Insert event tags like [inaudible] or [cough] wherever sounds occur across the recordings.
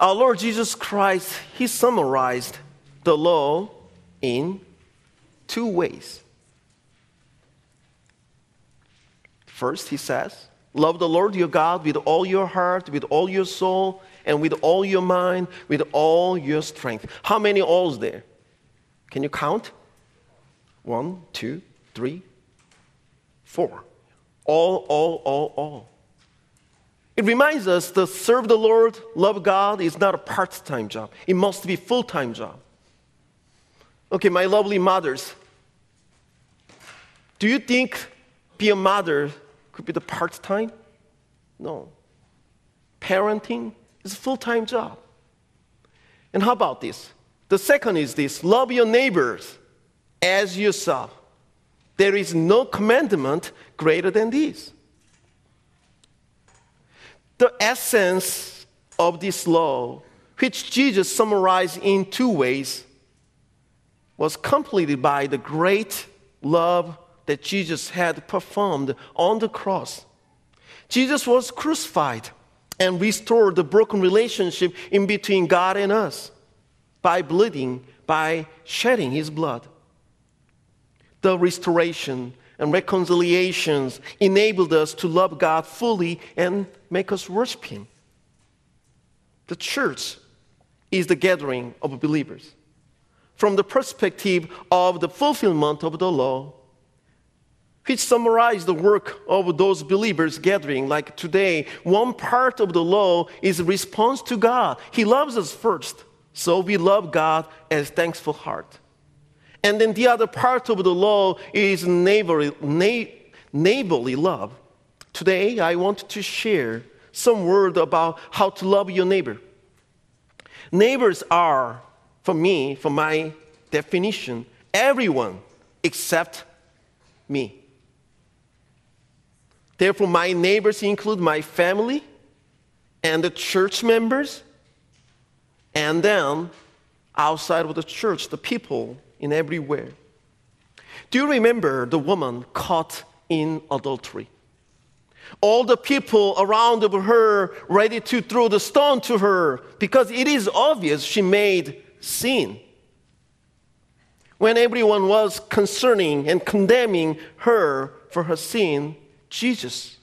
Our Lord Jesus Christ, He summarized the law in two ways. First, He says, Love the Lord your God with all your heart, with all your soul, and with all your mind, with all your strength. How many alls there? Can you count? One, two, three, four. All, all, all, all. It reminds us to serve the Lord, love God is not a part time job. It must be full time job. Okay, my lovely mothers, do you think be a mother could be the part time? No. Parenting is a full time job. And how about this? The second is this love your neighbors as yourself. There is no commandment greater than this. The essence of this law, which Jesus summarized in two ways, was completed by the great love that Jesus had performed on the cross. Jesus was crucified and restored the broken relationship in between God and us by bleeding, by shedding his blood. The restoration and reconciliations enabled us to love God fully and make us worship him. The church is the gathering of believers. From the perspective of the fulfillment of the law, which summarize the work of those believers gathering. Like today, one part of the law is response to God. He loves us first, so we love God as thankful heart. And then the other part of the law is neighborly, neighborly love. Today, I want to share some word about how to love your neighbor. Neighbors are, for me, for my definition, everyone except me. Therefore, my neighbors include my family and the church members, and then outside of the church, the people in everywhere. Do you remember the woman caught in adultery? All the people around her ready to throw the stone to her because it is obvious she made sin. When everyone was concerning and condemning her for her sin, Jesus,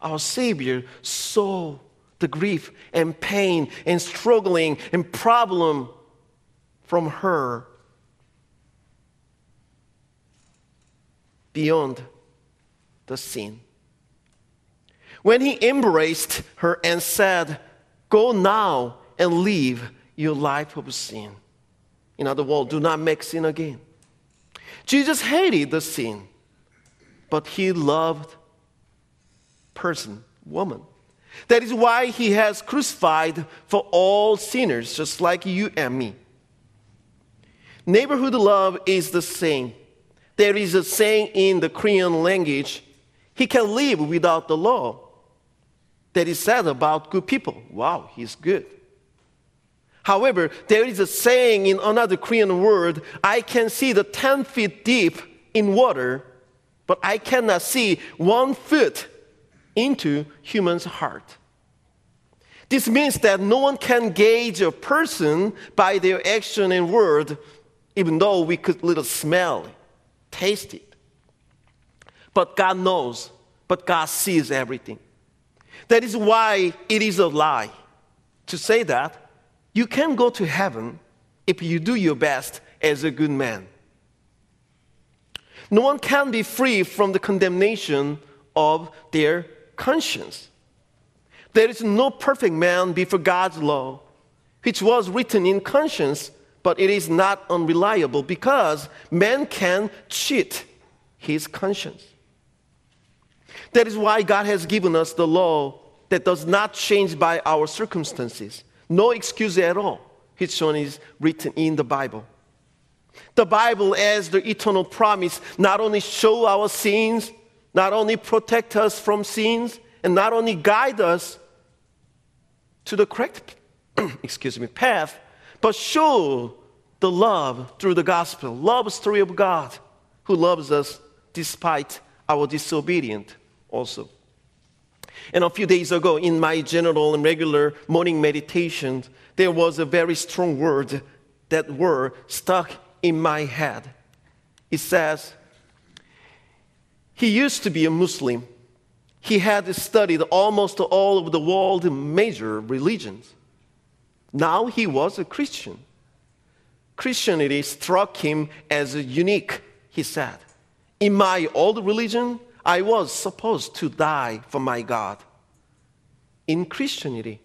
our Savior, saw the grief and pain and struggling and problem from her beyond the sin. When he embraced her and said, Go now and leave your life of sin. In other words, do not make sin again. Jesus hated the sin, but he loved person, woman. That is why he has crucified for all sinners, just like you and me. Neighborhood love is the same. There is a saying in the Korean language he can live without the law. That is said about good people. Wow, he's good. However, there is a saying in another Korean word I can see the 10 feet deep in water, but I cannot see one foot into human's heart. This means that no one can gauge a person by their action and word, even though we could little smell taste it. But God knows, but God sees everything. That is why it is a lie to say that you can go to heaven if you do your best as a good man. No one can be free from the condemnation of their conscience. There is no perfect man before God's law, which was written in conscience, but it is not unreliable because man can cheat his conscience. That is why God has given us the law that does not change by our circumstances. No excuse at all, which one is written in the Bible. The Bible, as the eternal promise, not only show our sins, not only protect us from sins, and not only guide us to the correct, [clears throat] excuse me, path, but show the love through the gospel, love story of God who loves us despite our disobedient also. And a few days ago, in my general and regular morning meditation, there was a very strong word that were stuck in my head. It says, He used to be a Muslim. He had studied almost all of the world major religions. Now he was a Christian. Christianity struck him as unique, he said. In my old religion, I was supposed to die for my God. In Christianity,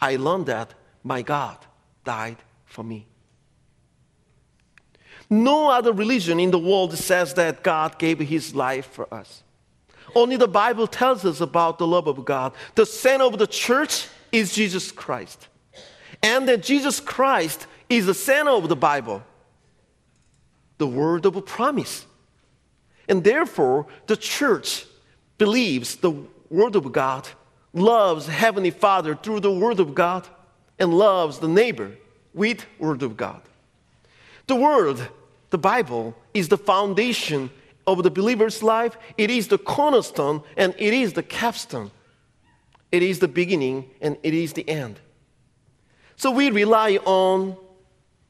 I learned that my God died for me. No other religion in the world says that God gave his life for us. Only the Bible tells us about the love of God. The center of the church is Jesus Christ. And that Jesus Christ is the center of the Bible, the word of promise. And therefore, the church believes the Word of God, loves Heavenly Father through the Word of God, and loves the neighbor with Word of God. The Word, the Bible, is the foundation of the believer's life. It is the cornerstone and it is the capstone. It is the beginning and it is the end. So we rely on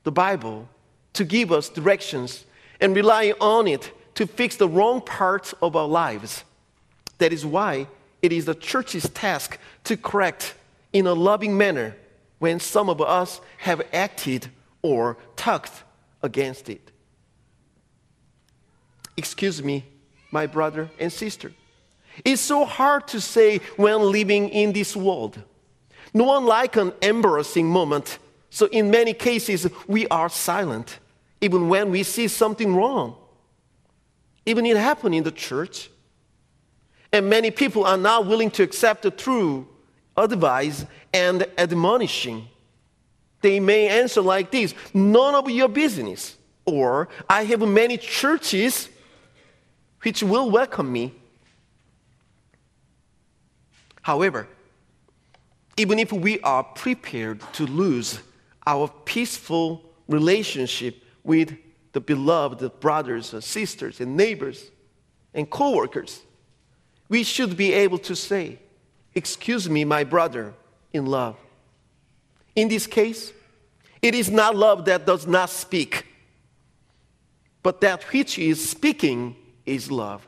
the Bible to give us directions and rely on it to fix the wrong parts of our lives. That is why it is the church's task to correct in a loving manner when some of us have acted or talked against it. Excuse me, my brother and sister. It's so hard to say when living in this world. No one like an embarrassing moment. So in many cases, we are silent, even when we see something wrong. Even it happened in the church. And many people are not willing to accept the true advice and admonishing. They may answer like this None of your business. Or, I have many churches which will welcome me. However, even if we are prepared to lose our peaceful relationship with the beloved brothers and sisters and neighbors and co-workers, we should be able to say, Excuse me, my brother in love. In this case, it is not love that does not speak, but that which is speaking is love.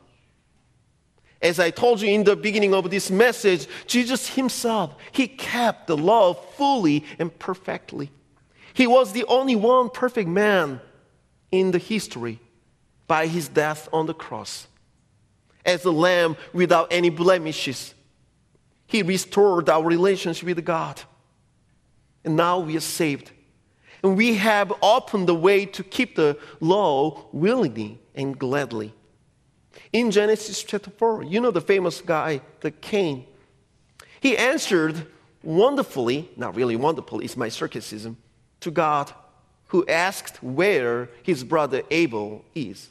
As I told you in the beginning of this message, Jesus himself, he kept the law fully and perfectly. He was the only one perfect man in the history by his death on the cross. As a lamb without any blemishes, he restored our relationship with God. And now we are saved. And we have opened the way to keep the law willingly and gladly. In Genesis chapter 4, you know the famous guy, the Cain. He answered wonderfully, not really wonderfully, it's my sarcasm, to God who asked where his brother Abel is.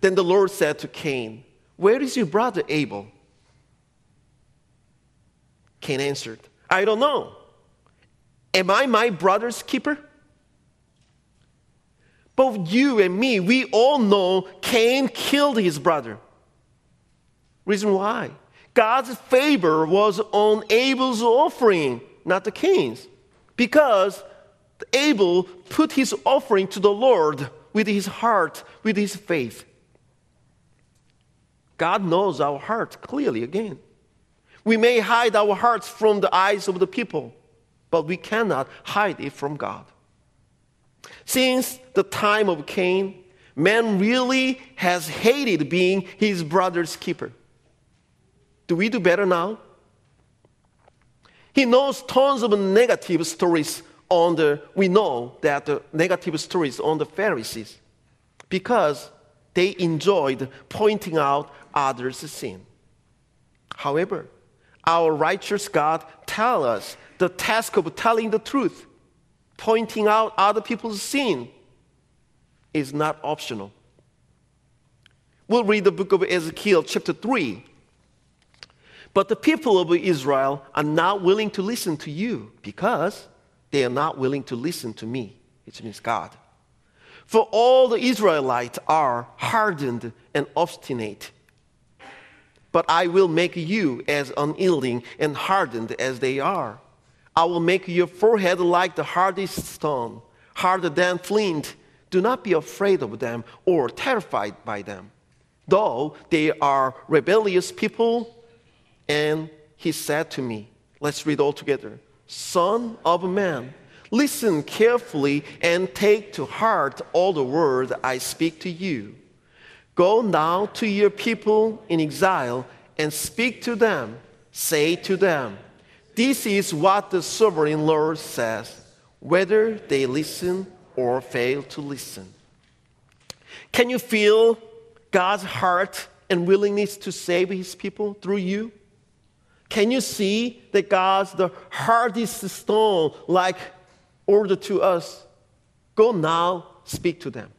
Then the Lord said to Cain, Where is your brother Abel? Cain answered, I don't know. Am I my brother's keeper? Both you and me, we all know Cain killed his brother. Reason why? God's favor was on Abel's offering, not the Cain's. Because Abel put his offering to the Lord with his heart, with his faith. God knows our heart clearly again. We may hide our hearts from the eyes of the people, but we cannot hide it from God. Since the time of Cain, man really has hated being his brother's keeper. Do we do better now? He knows tons of negative stories on the, we know that the negative stories on the Pharisees because they enjoyed pointing out others' sin. However, our righteous God tell us the task of telling the truth, pointing out other people's sin, is not optional. We'll read the book of Ezekiel, chapter 3. But the people of Israel are not willing to listen to you because they are not willing to listen to me, which means God. For all the Israelites are hardened and obstinate. but I will make you as unyielding and hardened as they are. I will make your forehead like the hardest stone, harder than flint. Do not be afraid of them or terrified by them, though they are rebellious people. And he said to me, Let's read all together Son of man, listen carefully and take to heart all the word I speak to you. Go now to your people in exile and speak to them. Say to them, This is what the sovereign Lord says, whether they listen or fail to listen. Can you feel God's heart and willingness to save his people through you? Can you see that God's the hardest stone, like order to us? Go now, speak to them.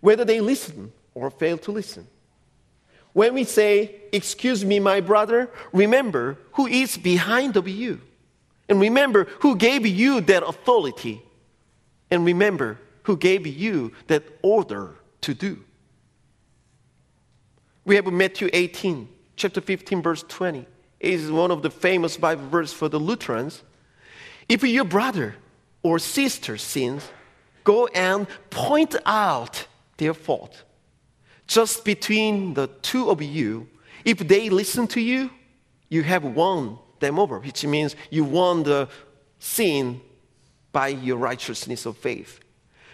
Whether they listen or fail to listen. When we say, Excuse me, my brother, remember who is behind of you. And remember who gave you that authority. And remember who gave you that order to do. We have Matthew 18, chapter 15, verse 20. It is one of the famous Bible verses for the Lutherans. If your brother or sister sins, go and point out their fault just between the two of you, if they listen to you, you have won them over, which means you won the sin by your righteousness of faith.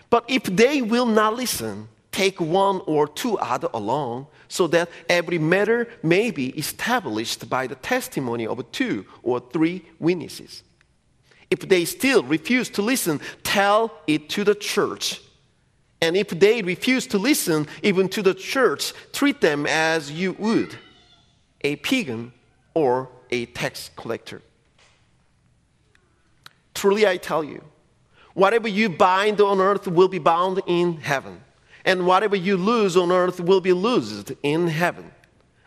But if they will not listen, take one or two other along, so that every matter may be established by the testimony of two or three witnesses. If they still refuse to listen, tell it to the church. And if they refuse to listen even to the church, treat them as you would a pagan or a tax collector. Truly, I tell you, whatever you bind on earth will be bound in heaven, and whatever you lose on earth will be loosed in heaven.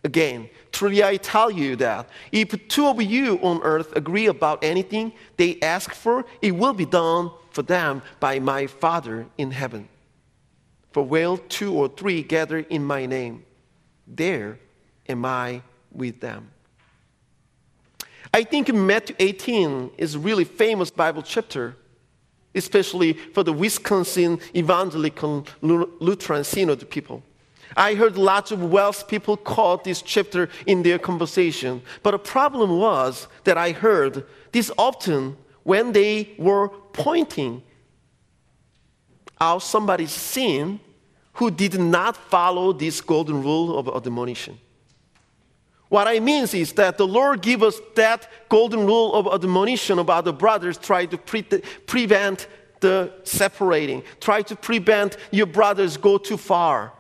Again, truly I tell you that if two of you on earth agree about anything they ask for, it will be done for them by my Father in heaven. For where two or three gather in my name, there am I with them. I think Matthew 18 is a really famous Bible chapter, especially for the Wisconsin Evangelical Lutheran Synod people. I heard lots of WELS people quote this chapter in their conversation, but the problem was that I heard this often when they were pointing out somebody's sin who did not follow this golden rule of admonition. What I mean is that the Lord gave us that golden rule of admonition about the brothers, try to pre- prevent the separating, try to prevent your brothers go too far.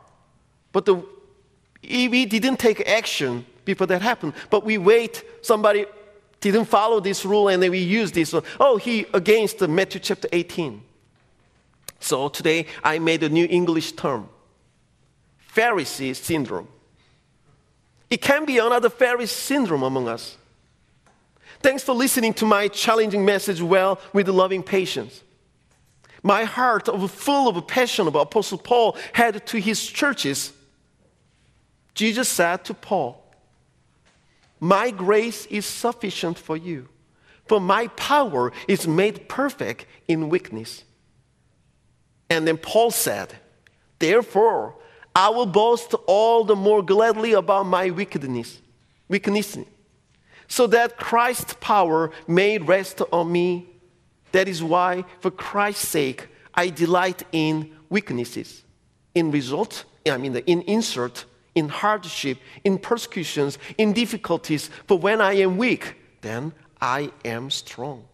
But the, we didn't take action before that happened, but we wait, somebody didn't follow this rule and then we use this. Oh, he against Matthew chapter 18. So today I made a new English term Pharisee syndrome. It can be another Pharisee syndrome among us. Thanks for listening to my challenging message well with loving patience. My heart, full of passion about Apostle Paul, had to his churches. Jesus said to Paul, My grace is sufficient for you, for my power is made perfect in weakness. And then Paul said, Therefore, I will boast all the more gladly about my wickedness, weakness, so that Christ's power may rest on me. That is why, for Christ's sake, I delight in weaknesses, in result, I mean, in insult, in hardship, in persecutions, in difficulties. For when I am weak, then I am strong.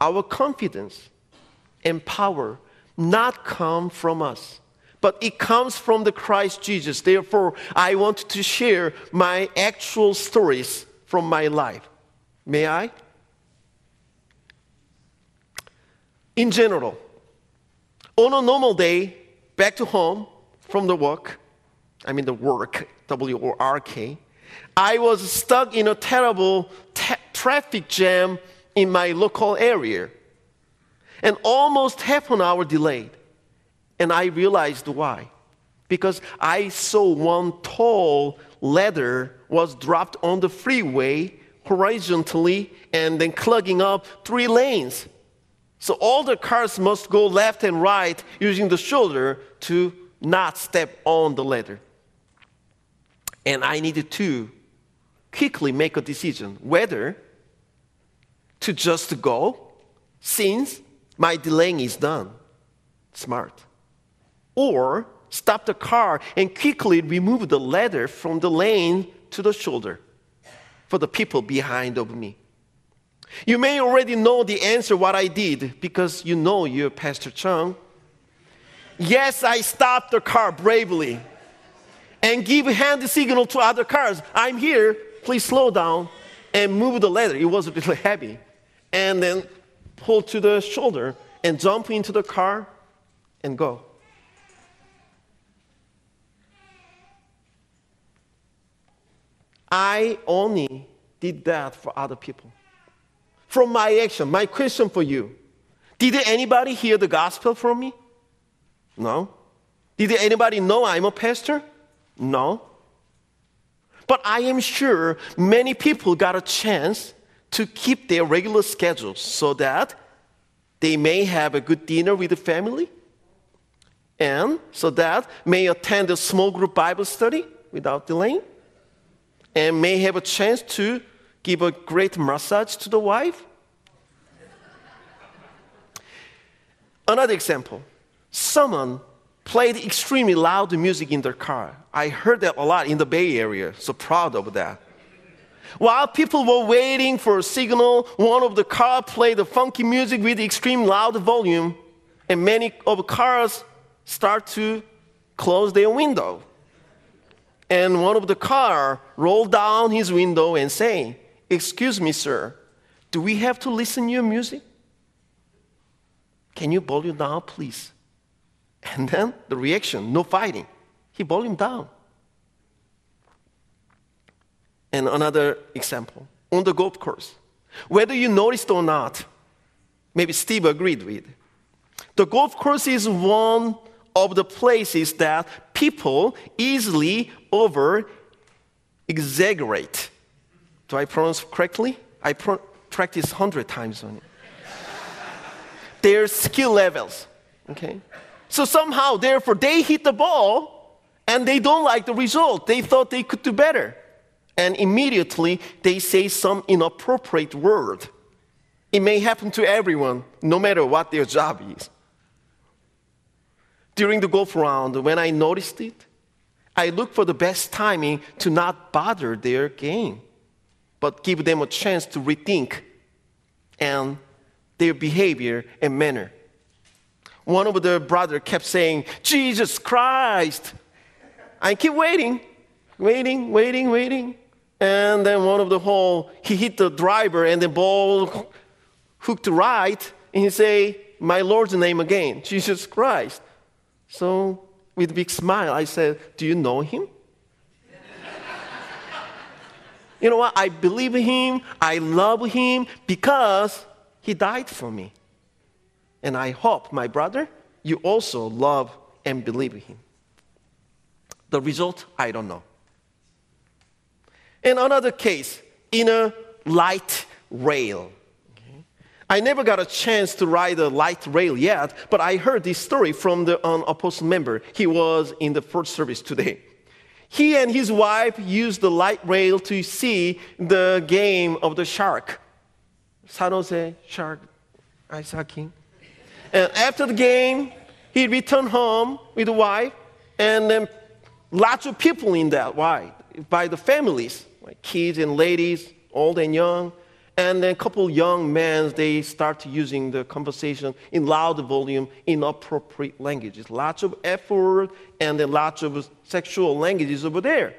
Our confidence and power not come from us, but it comes from the Christ Jesus. Therefore, I want to share my actual stories from my life. May I? In general, on a normal day, back to home from the work, I mean the work, W O R K, I was stuck in a terrible traffic jam in my local area and almost half an hour delayed. And I realized why. Because I saw one tall ladder was dropped on the freeway horizontally and then clogging up three lanes. So all the cars must go left and right using the shoulder to not step on the ladder. And I needed to quickly make a decision whether to just go since my delaying is done. Smart. Or stop the car and quickly remove the ladder from the lane to the shoulder for the people behind of me. You may already know the answer what I did because you know you're Pastor Chung. Yes, I stopped the car bravely and give hand signal to other cars. I'm here. Please slow down and move the ladder. It was a bit heavy. And then pull to the shoulder and jump into the car and go. I only did that for other people. From my action, my question for you Did anybody hear the gospel from me? No. Did anybody know I'm a pastor? No. But I am sure many people got a chance to keep their regular schedules so that they may have a good dinner with the family and so that may attend a small group Bible study without delaying and may have a chance to give a great massage to the wife. Another example someone played extremely loud music in their car. I heard that a lot in the Bay Area, so proud of that. While people were waiting for a signal, one of the car played the funky music with extreme loud volume, and many of the cars start to close their window and one of the car rolled down his window and saying, Excuse me, sir, do we have to listen to your music? Can you volume down, please? And then the reaction, no fighting. He volume down. And another example, on the golf course. Whether you noticed or not, maybe Steve agreed with. The golf course is one of the places that people easily over exaggerate. Do I pronounce correctly? I practice 100 times on it. [laughs] Their skill levels. Okay? So somehow, therefore, they hit the ball and they don't like the result. They thought they could do better. And immediately they say some inappropriate word. It may happen to everyone, no matter what their job is during the golf round, when I noticed it, I looked for the best timing to not bother their game, but give them a chance to rethink and their behavior and manner. One of their brothers kept saying, Jesus Christ. I keep waiting, waiting, waiting, waiting. And then one of the hole, he hit the driver and the ball hooked right. And he say, my Lord's name again, Jesus Christ. So, with big smile, I said, Do you know him? [laughs] you know what? I believe him, I love him because he died for me. And I hope, my brother, you also love and believe him. The result, I don't know. In another case, in a light rail, I never got a chance to ride a light rail yet, but I heard this story from the um, apostle member. He was in the first service today. He and his wife used the light rail to see the game of the shark. San Jose Shark Ice Hockey. And after the game, he returned home with the wife, and then lots of people in that. Why? By the families, like kids and ladies, old and young. And then a couple young men, they start using the conversation in loud volume, inappropriate languages. Lots of effort and then lots of sexual languages over there.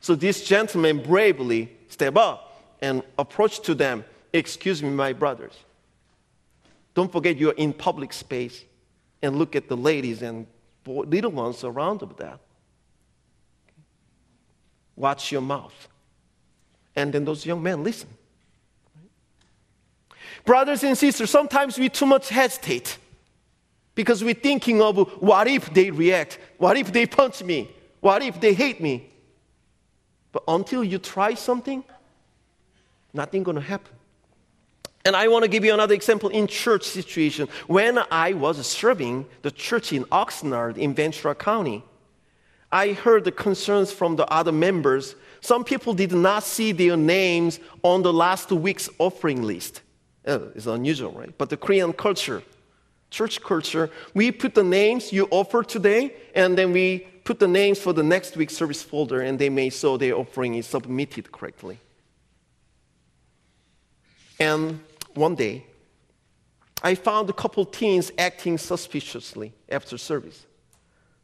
So this gentleman bravely step up and approach to them. Excuse me, my brothers. Don't forget you're in public space and look at the ladies and little ones around of that. Watch your mouth. And then those young men listen. Brothers and sisters, sometimes we too much hesitate because we're thinking of what if they react? What if they punch me? What if they hate me? But until you try something, nothing gonna happen. And I want to give you another example in church situation. When I was serving the church in Oxnard in Ventura County, I heard the concerns from the other members. Some people did not see their names on the last week's offering list. Oh, it's unusual, right? But the Korean culture, church culture, we put the names you offer today, and then we put the names for the next week's service folder, and they make so their offering is submitted correctly. And one day, I found a couple teens acting suspiciously after service.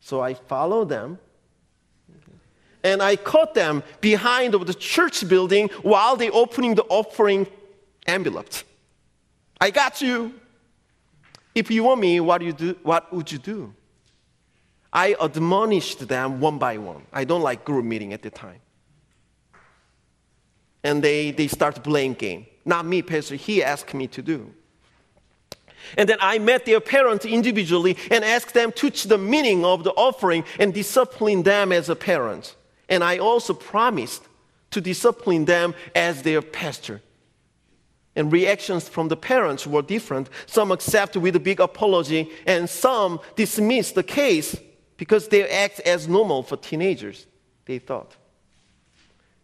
So I followed them and I caught them behind of the church building while they opening the offering envelopes. I got you. If you want me, what, you do, what would you do? I admonished them one by one. I don't like group meeting at the time. And they, they start blame game. Not me, Pastor. He asked me to do. And then I met their parents individually and asked them to teach the meaning of the offering and discipline them as a parent. And I also promised to discipline them as their pastor. And reactions from the parents were different. Some accepted with a big apology, and some dismissed the case because they act as normal for teenagers, they thought.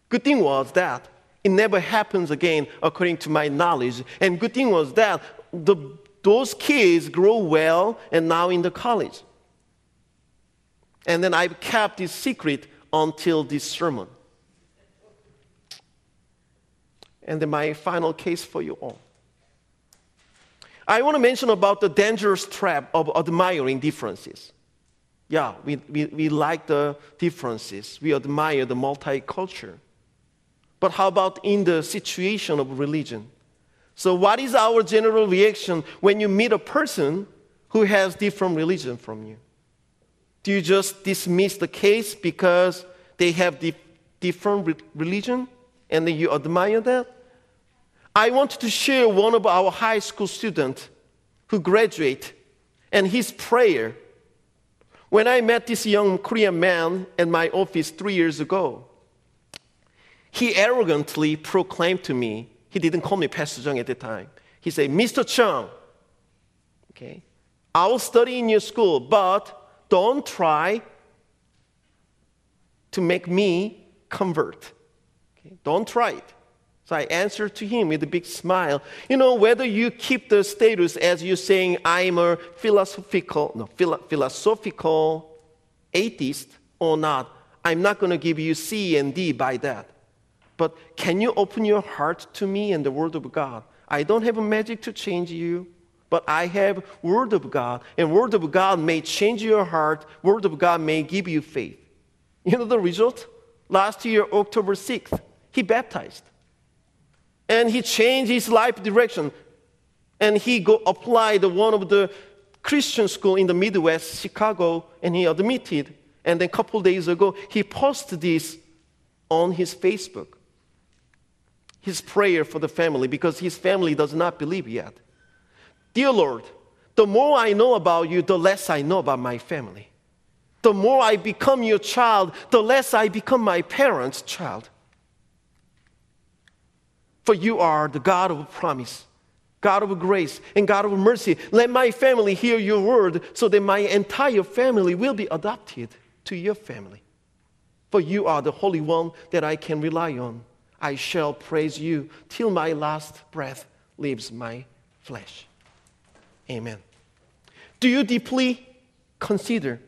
Good thing was that it never happens again, according to my knowledge. And good thing was that the, those kids grow well and now in the college. And then I've kept this secret until this sermon. And then my final case for you all. I want to mention about the dangerous trap of admiring differences. Yeah, we, we, we like the differences. We admire the multicultural. But how about in the situation of religion? So, what is our general reaction when you meet a person who has different religion from you? Do you just dismiss the case because they have di- different religion and you admire that? I wanted to share one of our high school students who graduate and his prayer. When I met this young Korean man in my office three years ago, he arrogantly proclaimed to me, he didn't call me Pastor Chung at the time. He said, Mr. Chung, okay, I will study in your school, but don't try to make me convert. Okay? Don't try it. So I answered to him with a big smile. You know, whether you keep the status as you're saying, I'm a philosophical, no, philo- philosophical atheist or not, I'm not going to give you C and D by that. But can you open your heart to me and the Word of God? I don't have a magic to change you, but I have Word of God, and Word of God may change your heart. Word of God may give you faith. You know the result? Last year, October 6th, he baptized. And he changed his life direction. And he go applied one of the Christian school in the Midwest, Chicago, and he admitted. And then a couple days ago, he posted this on his Facebook his prayer for the family because his family does not believe yet. Dear Lord, the more I know about you, the less I know about my family. The more I become your child, the less I become my parents' child. For you are the God of promise, God of grace, and God of mercy. Let my family hear your word so that my entire family will be adopted to your family. For you are the Holy One that I can rely on. I shall praise you till my last breath leaves my flesh. Amen. Do you deeply consider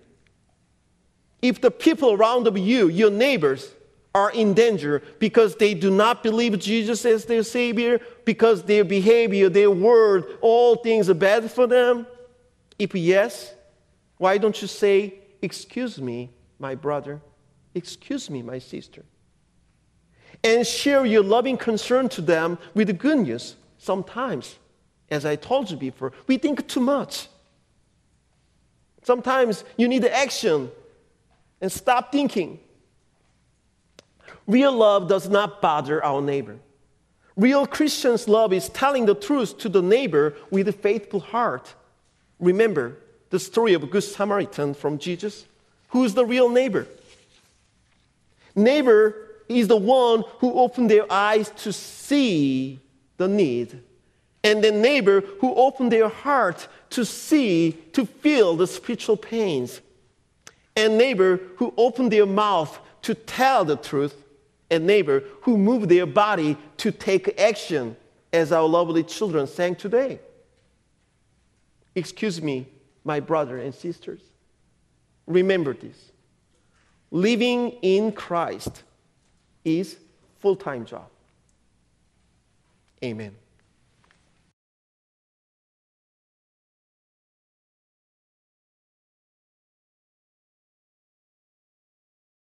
if the people around you, your neighbors, are in danger because they do not believe Jesus as their Savior, because their behavior, their word, all things are bad for them? If yes, why don't you say, Excuse me, my brother, excuse me, my sister? and share your loving concern to them with the good news. Sometimes, as I told you before, we think too much. Sometimes you need action and stop thinking. Real love does not bother our neighbor. Real Christian's love is telling the truth to the neighbor with a faithful heart. Remember, the story of good Samaritan from Jesus? Who is the real neighbor? Neighbor is the one who opened their eyes to see the need. And the neighbor who opened their heart to see, to feel the spiritual pains. And neighbor who opened their mouth to tell the truth. And neighbor who moved their body to take action, as our lovely children sang today. Excuse me, my brother and sisters. Remember this. Living in Christ is full-time job. Amen.